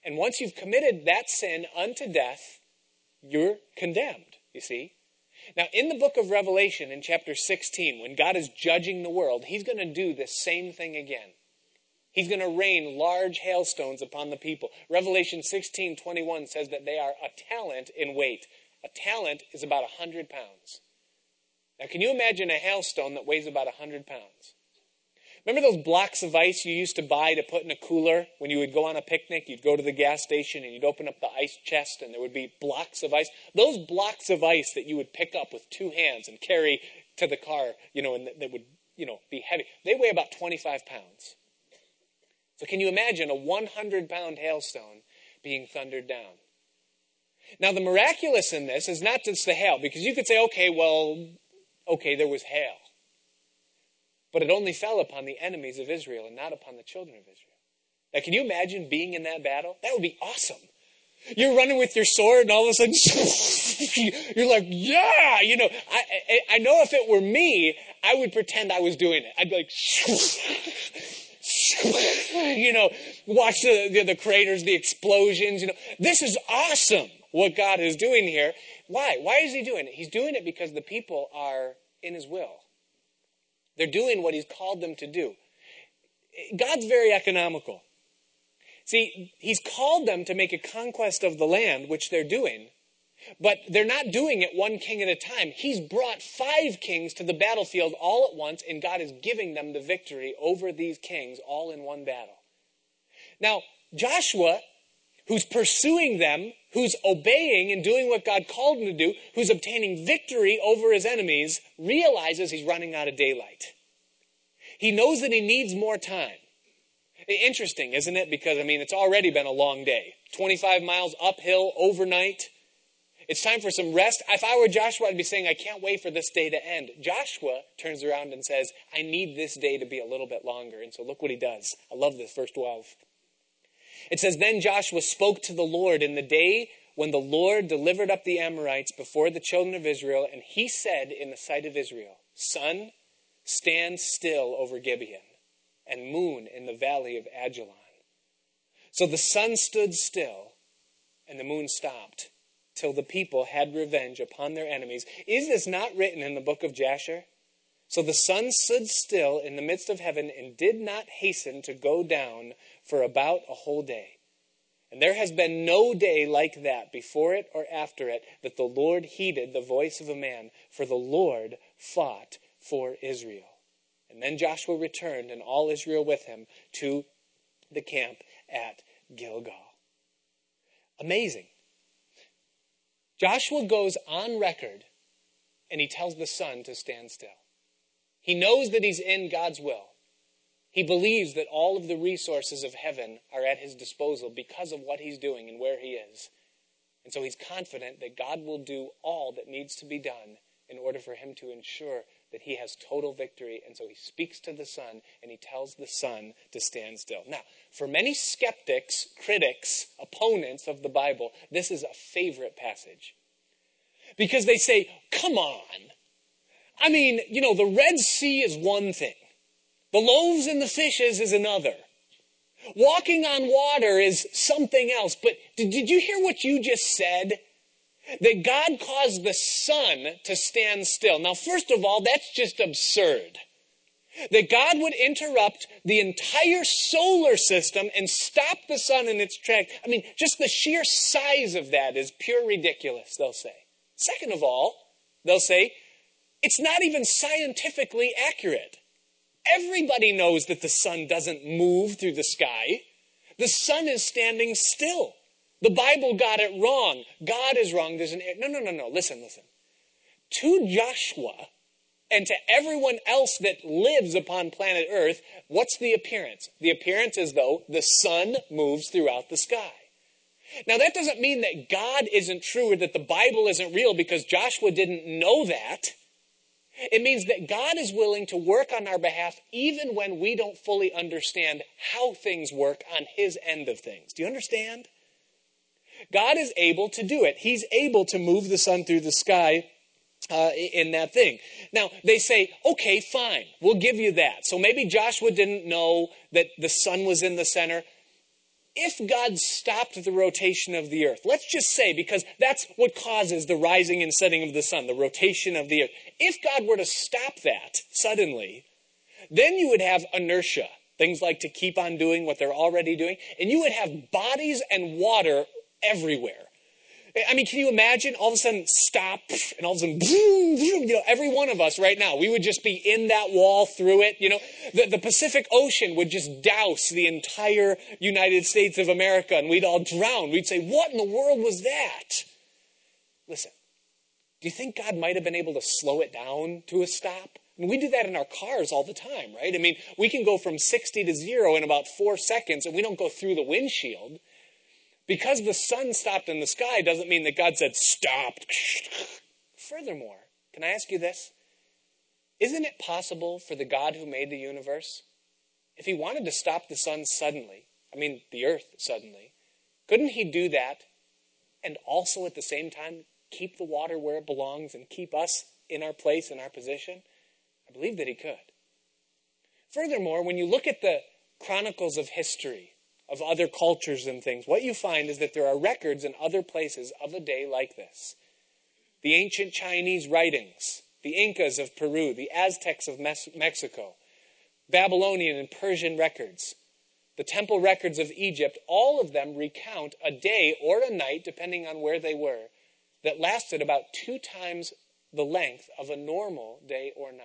And once you've committed that sin unto death, you're condemned, you see. Now, in the book of Revelation, in chapter 16, when God is judging the world, He's going to do this same thing again. He's going to rain large hailstones upon the people. Revelation 16 21 says that they are a talent in weight. A talent is about 100 pounds. Now, can you imagine a hailstone that weighs about 100 pounds? Remember those blocks of ice you used to buy to put in a cooler when you would go on a picnic? You'd go to the gas station and you'd open up the ice chest and there would be blocks of ice. Those blocks of ice that you would pick up with two hands and carry to the car, you know, and that would, you know, be heavy. They weigh about 25 pounds. So can you imagine a 100 pound hailstone being thundered down? Now, the miraculous in this is not just the hail, because you could say, okay, well, okay, there was hail. But it only fell upon the enemies of Israel and not upon the children of Israel. Now, can you imagine being in that battle? That would be awesome. You're running with your sword, and all of a sudden, (laughs) you're like, yeah, you know. I, I, I know if it were me, I would pretend I was doing it. I'd be like, (laughs) you know, watch the, the, the craters, the explosions. You know, this is awesome what God is doing here. Why? Why is He doing it? He's doing it because the people are in His will. They're doing what He's called them to do. God's very economical. See, He's called them to make a conquest of the land, which they're doing. But they're not doing it one king at a time. He's brought five kings to the battlefield all at once, and God is giving them the victory over these kings all in one battle. Now, Joshua, who's pursuing them, who's obeying and doing what God called him to do, who's obtaining victory over his enemies, realizes he's running out of daylight. He knows that he needs more time. Interesting, isn't it? Because, I mean, it's already been a long day. 25 miles uphill overnight it's time for some rest. If I were Joshua, I'd be saying, I can't wait for this day to end. Joshua turns around and says, I need this day to be a little bit longer. And so look what he does. I love this, verse 12. It says, Then Joshua spoke to the Lord in the day when the Lord delivered up the Amorites before the children of Israel, and he said in the sight of Israel, Sun, stand still over Gibeon, and moon in the valley of Ajalon. So the sun stood still, and the moon stopped till the people had revenge upon their enemies. Is this not written in the book of Jasher? So the sun stood still in the midst of heaven and did not hasten to go down for about a whole day. And there has been no day like that before it or after it that the Lord heeded the voice of a man, for the Lord fought for Israel. And then Joshua returned, and all Israel with him, to the camp at Gilgal. Amazing. Joshua goes on record and he tells the sun to stand still. He knows that he's in God's will. He believes that all of the resources of heaven are at his disposal because of what he's doing and where he is. And so he's confident that God will do all that needs to be done in order for him to ensure that he has total victory. And so he speaks to the sun and he tells the sun to stand still. Now, for many skeptics, critics, opponents of the Bible, this is a favorite passage. Because they say, come on. I mean, you know, the Red Sea is one thing. The loaves and the fishes is another. Walking on water is something else. But did, you hear what you just said? that God caused the sun to stand still. Now, first of all, that's just absurd. That God would interrupt the entire solar system and stop the sun in its track. I mean, just the sheer size of that is pure ridiculous, they'll say. Second of all, they'll say, it's not even scientifically accurate. Everybody knows that the sun doesn't move through the sky. The sun is standing still. The Bible got it wrong. God is wrong. There's an no, no, no, no. Listen, listen. To Joshua and to everyone else that lives upon planet Earth, what's the appearance? The appearance is though the sun moves throughout the sky. Now that doesn't mean that God isn't true or that the Bible isn't real because Joshua didn't know that. It means that God is willing to work on our behalf even when we don't fully understand how things work on His end of things. Do you understand? God is able to do it. He's able to move the sun through the sky uh, in that thing. Now, they say, okay, fine, we'll give you that. So maybe Joshua didn't know that the sun was in the center. If God stopped the rotation of the earth, let's just say, because that's what causes the rising and setting of the sun, the rotation of the earth. If God were to stop that suddenly, then you would have inertia, things like to keep on doing what they're already doing, and you would have bodies and water everywhere. I mean, can you imagine all of a sudden stop and all of a sudden, you know, every one of us right now, we would just be in that wall through it. You know, the, the Pacific Ocean would just douse the entire United States of America and we'd all drown. We'd say, what in the world was that? Listen, do you think God might have been able to slow it down to a stop? I mean, we do that in our cars all the time, right? I mean, we can go from 60 to zero in about four seconds and we don't go through the windshield. Because the sun stopped in the sky doesn't mean that God said, stop. (laughs) Furthermore, can I ask you this? Isn't it possible for the God who made the universe, if he wanted to stop the sun suddenly, I mean the earth suddenly, couldn't he do that and also at the same time keep the water where it belongs and keep us in our place, in our position? I believe that he could. Furthermore, when you look at the chronicles of history, of other cultures and things, what you find is that there are records in other places of a day like this. The ancient Chinese writings, the Incas of Peru, the Aztecs of Mexico, Babylonian and Persian records, the temple records of Egypt, all of them recount a day or a night, depending on where they were, that lasted about two times the length of a normal day or night.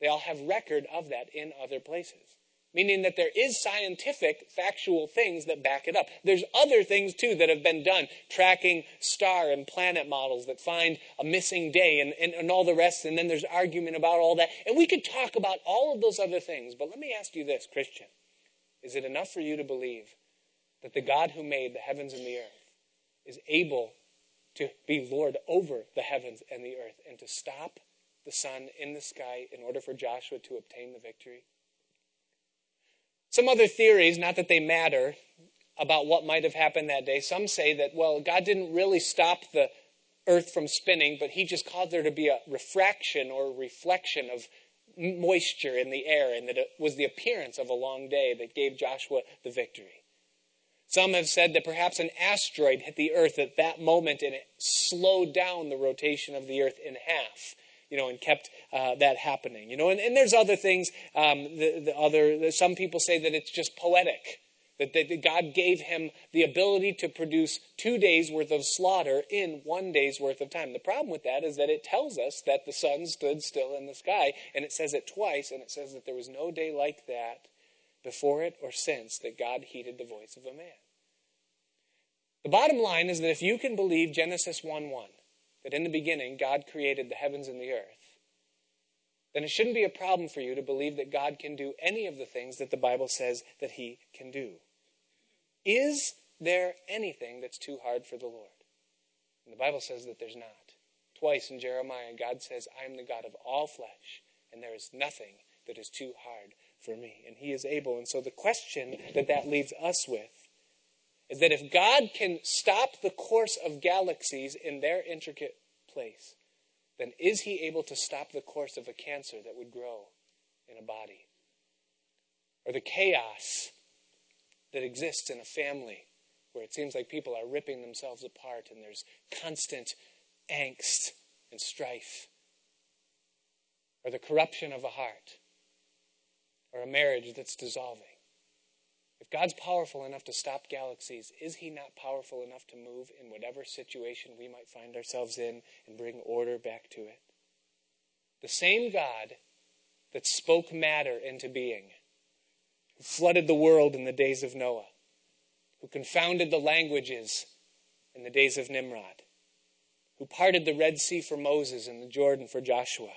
They all have record of that in other places meaning that there is scientific, factual things that back it up. There's other things too that have been done, tracking star and planet models that find a missing day and, and, and, all the rest, and then there's argument about all that. And we could talk about all of those other things, but let me ask you this, Christian. Is it enough for you to believe that the God who made the heavens and the earth is able to be Lord over the heavens and the earth and to stop the sun in the sky in order for Joshua to obtain the victory? Some other theories, not that they matter, about what might have happened that day. Some say that, well, God didn't really stop the earth from spinning, but he just caused there to be a refraction or reflection of moisture in the air, and that it was the appearance of a long day that gave Joshua the victory. Some have said that perhaps an asteroid hit the earth at that moment and it slowed down the rotation of the earth in half you know, and kept uh, that happening. You know, and, and there's other things. Um, the, the other, some people say that it's just poetic. That, that God gave him the ability to produce two days worth of slaughter in one day's worth of time. The problem with that is that it tells us that the sun stood still in the sky, and it says it twice, and it says that there was no day like that before it or since that God heeded the voice of a man. The bottom line is that if you can believe Genesis 1 1, that in the beginning God created the heavens and the earth, then it shouldn't be a problem for you to believe that God can do any of the things that the Bible says that he can do. Is there anything that's too hard for the Lord? And the Bible says that there's not. Twice in Jeremiah, God says, I am the God of all flesh, and there is nothing that is too hard for me. And he is able. And so the question that that leaves us with is that if God can stop the course of galaxies in their intricate place, then is he able to stop the course of a cancer that would grow in a body? Or the chaos that exists in a family where it seems like people are ripping themselves apart and there's constant angst and strife? Or the corruption of a heart? Or a marriage that's dissolving? If God's powerful enough to stop galaxies, is he not powerful enough to move in whatever situation we might find ourselves in and bring order back to it? The same God that spoke matter into being, who flooded the world in the days of Noah, who confounded the languages in the days of Nimrod, who parted the Red Sea for Moses and the Jordan for Joshua,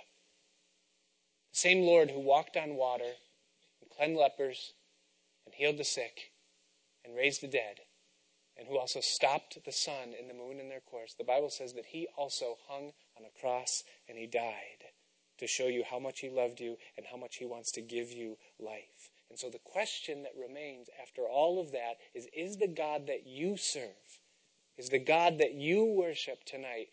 the same Lord who walked on water and cleansed lepers healed the sick and raised the dead, and who also stopped the sun and the moon in their course, the Bible says that he also hung on a cross and he died to show you how much He loved you and how much He wants to give you life. And so the question that remains after all of that is Is the God that you serve, is the God that you worship tonight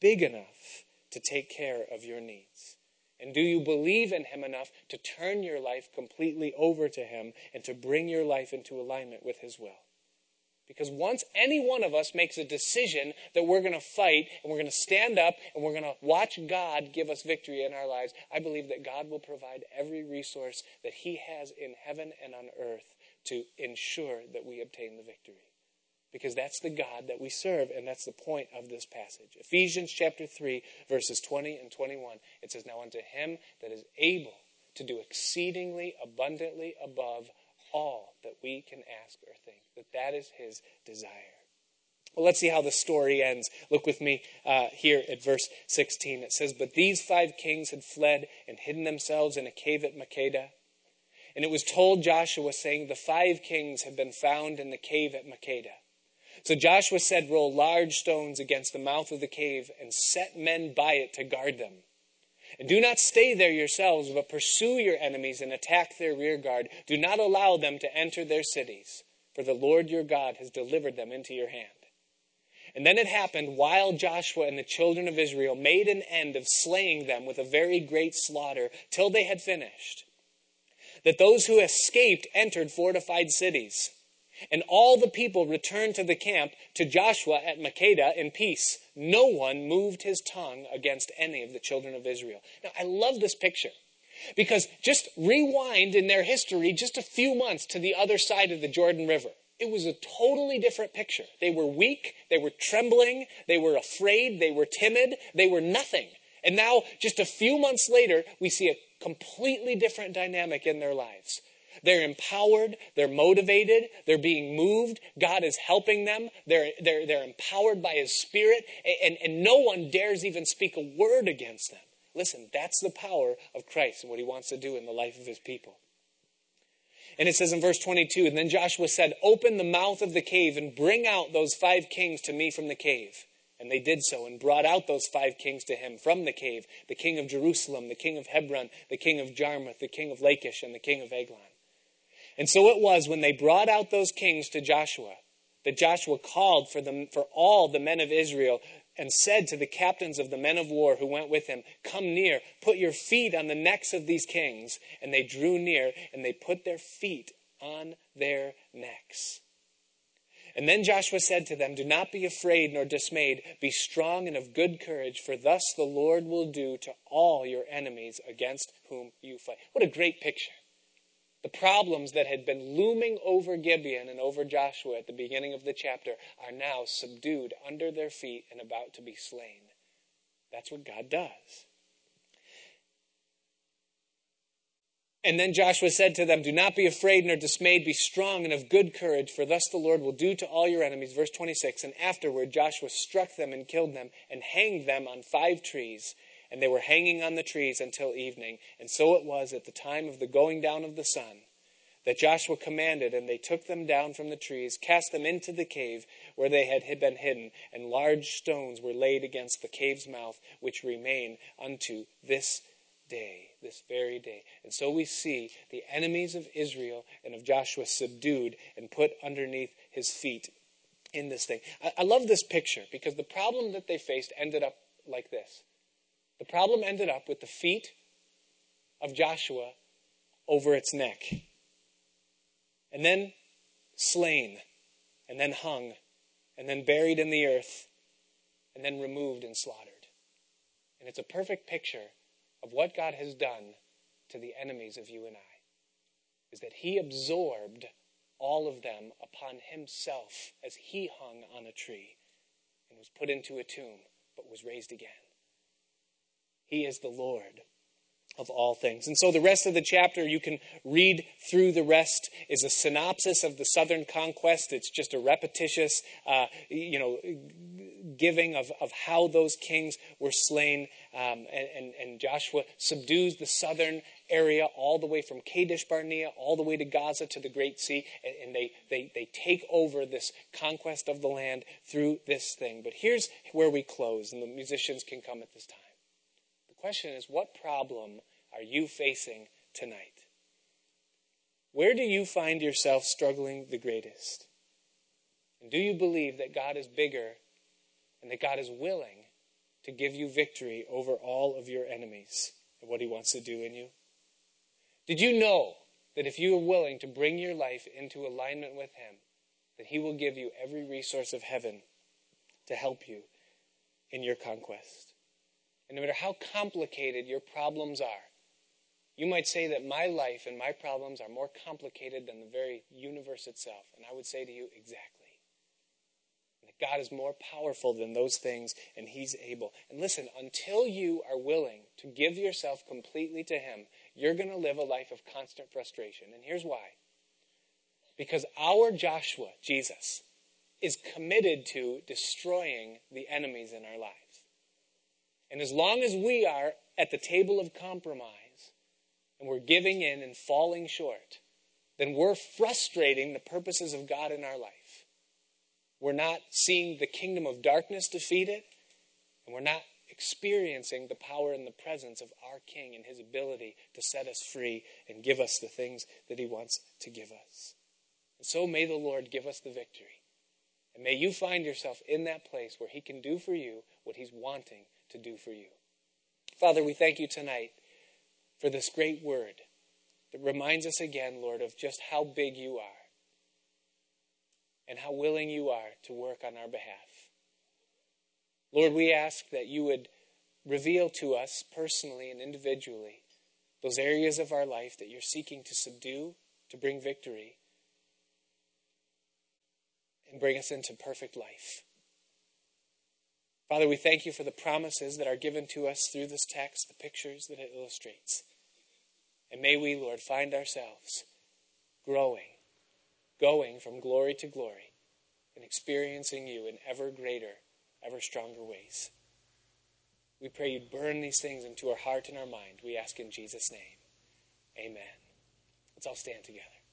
big enough to take care of your needs? And do you believe in Him enough to turn your life completely over to Him and to bring your life into alignment with His will? Because once any one of us makes a decision that we're going to fight and we're going to stand up and we're going to watch God give us victory in our lives, I believe that God will provide every resource that He has in heaven and on earth to ensure that we obtain the victory. Because that's the God that we serve, and that's the point of this passage. Ephesians chapter 3, verses 20 and 21. It says, Now unto him that is able to do exceedingly abundantly above all that we can ask or think. That that is his desire. Well, let's see how the story ends. Look with me uh, here at verse 16. It says, But these five kings had fled and hidden themselves in a cave at Makkedah. And it was told Joshua, saying, The five kings have been found in the cave at Makkedah. So Joshua said, Roll large stones against the mouth of the cave and set men by it to guard them. And do not stay there yourselves, but pursue your enemies and attack their rear guard. Do not allow them to enter their cities, for the Lord your God has delivered them into your hand. And then it happened while Joshua and the children of Israel made an end of slaying them with a very great slaughter till they had finished, that those who escaped entered fortified cities. And all the people returned to the camp to Joshua at Makkedah in peace. No one moved his tongue against any of the children of Israel. Now, I love this picture because just rewind in their history just a few months to the other side of the Jordan River. It was a totally different picture. They were weak, they were trembling, they were afraid, they were timid, they were nothing. And now, just a few months later, we see a completely different dynamic in their lives. They're empowered. They're motivated. They're being moved. God is helping them. They're, they're, they're empowered by His Spirit. And, and no one dares even speak a word against them. Listen, that's the power of Christ and what He wants to do in the life of His people. And it says in verse 22 And then Joshua said, Open the mouth of the cave and bring out those five kings to me from the cave. And they did so and brought out those five kings to him from the cave the king of Jerusalem, the king of Hebron, the king of Jarmuth, the king of Lachish, and the king of Eglon. And so it was when they brought out those kings to Joshua that Joshua called for, them, for all the men of Israel and said to the captains of the men of war who went with him, Come near, put your feet on the necks of these kings. And they drew near, and they put their feet on their necks. And then Joshua said to them, Do not be afraid nor dismayed. Be strong and of good courage, for thus the Lord will do to all your enemies against whom you fight. What a great picture. The problems that had been looming over Gibeon and over Joshua at the beginning of the chapter are now subdued under their feet and about to be slain. That's what God does. And then Joshua said to them, Do not be afraid nor dismayed, be strong and of good courage, for thus the Lord will do to all your enemies. Verse 26 And afterward Joshua struck them and killed them and hanged them on five trees and they were hanging on the trees until evening. And so it was at the time of the going down of the sun that Joshua commanded, and they took them down from the trees, cast them into the cave where they had been hidden, and large stones were laid against the cave's mouth, which remain unto this day, this very day. And so we see the enemies of Israel and of Joshua subdued and put underneath his feet in this thing. I, I love this picture because the problem that they faced ended up like this. The problem ended up with the feet of Joshua over its neck, and then slain, and then hung, and then buried in the earth, and then removed and slaughtered. And it's a perfect picture of what God has done to the enemies of you and I. Is that He absorbed all of them upon Himself as He hung on a tree and was put into a tomb, but was raised again. He is the Lord of all things. And so the rest of the chapter, you can read through the rest, is a synopsis of the southern conquest. It's just a repetitious, uh, you know, giving of, of how those kings were slain. Um, and, and, and, Joshua subdues the southern area all the way from Kadesh Barnea all the way to Gaza to the Great Sea. And, and they, they, they take over this conquest of the land through this thing. But here's where we close, and the musicians can come at this time question is what problem are you facing tonight? Where do you find yourself struggling the greatest? And do you believe that God is bigger and that God is willing to give you victory over all of your enemies and what He wants to do in you? Did you know that if you are willing to bring your life into alignment with Him, that He will give you every resource of heaven to help you in your conquest? And no matter how complicated your problems are, you might say that my life and my problems are more complicated than the very universe itself. And I would say to you, exactly. That God is more powerful than those things, and He's able. And listen, until you are willing to give yourself completely to Him, you're going to live a life of constant frustration. And here's why. Because our Joshua, Jesus, is committed to destroying the enemies in our lives. And as long as we are at the table of compromise and we're giving in and falling short, then we're frustrating the purposes of God in our life. We're not seeing the kingdom of darkness defeated, and we're not experiencing the power and the presence of our King and his ability to set us free and give us the things that he wants to give us. And so may the Lord give us the victory. And may you find yourself in that place where he can do for you what he's wanting to do for you. Father, we thank you tonight for this great word that reminds us again, Lord, of just how big you are and how willing you are to work on our behalf. Lord, we ask that you would reveal to us personally and individually those areas of our life that you're seeking to subdue, to bring victory, and bring us into perfect life. Father, we thank you for the promises that are given to us through this text, the pictures that it illustrates. And may we, Lord, find ourselves growing, going from glory to glory, and experiencing you in ever greater, ever stronger ways. We pray you burn these things into our heart and our mind. We ask in Jesus' name. Amen. Let's all stand together.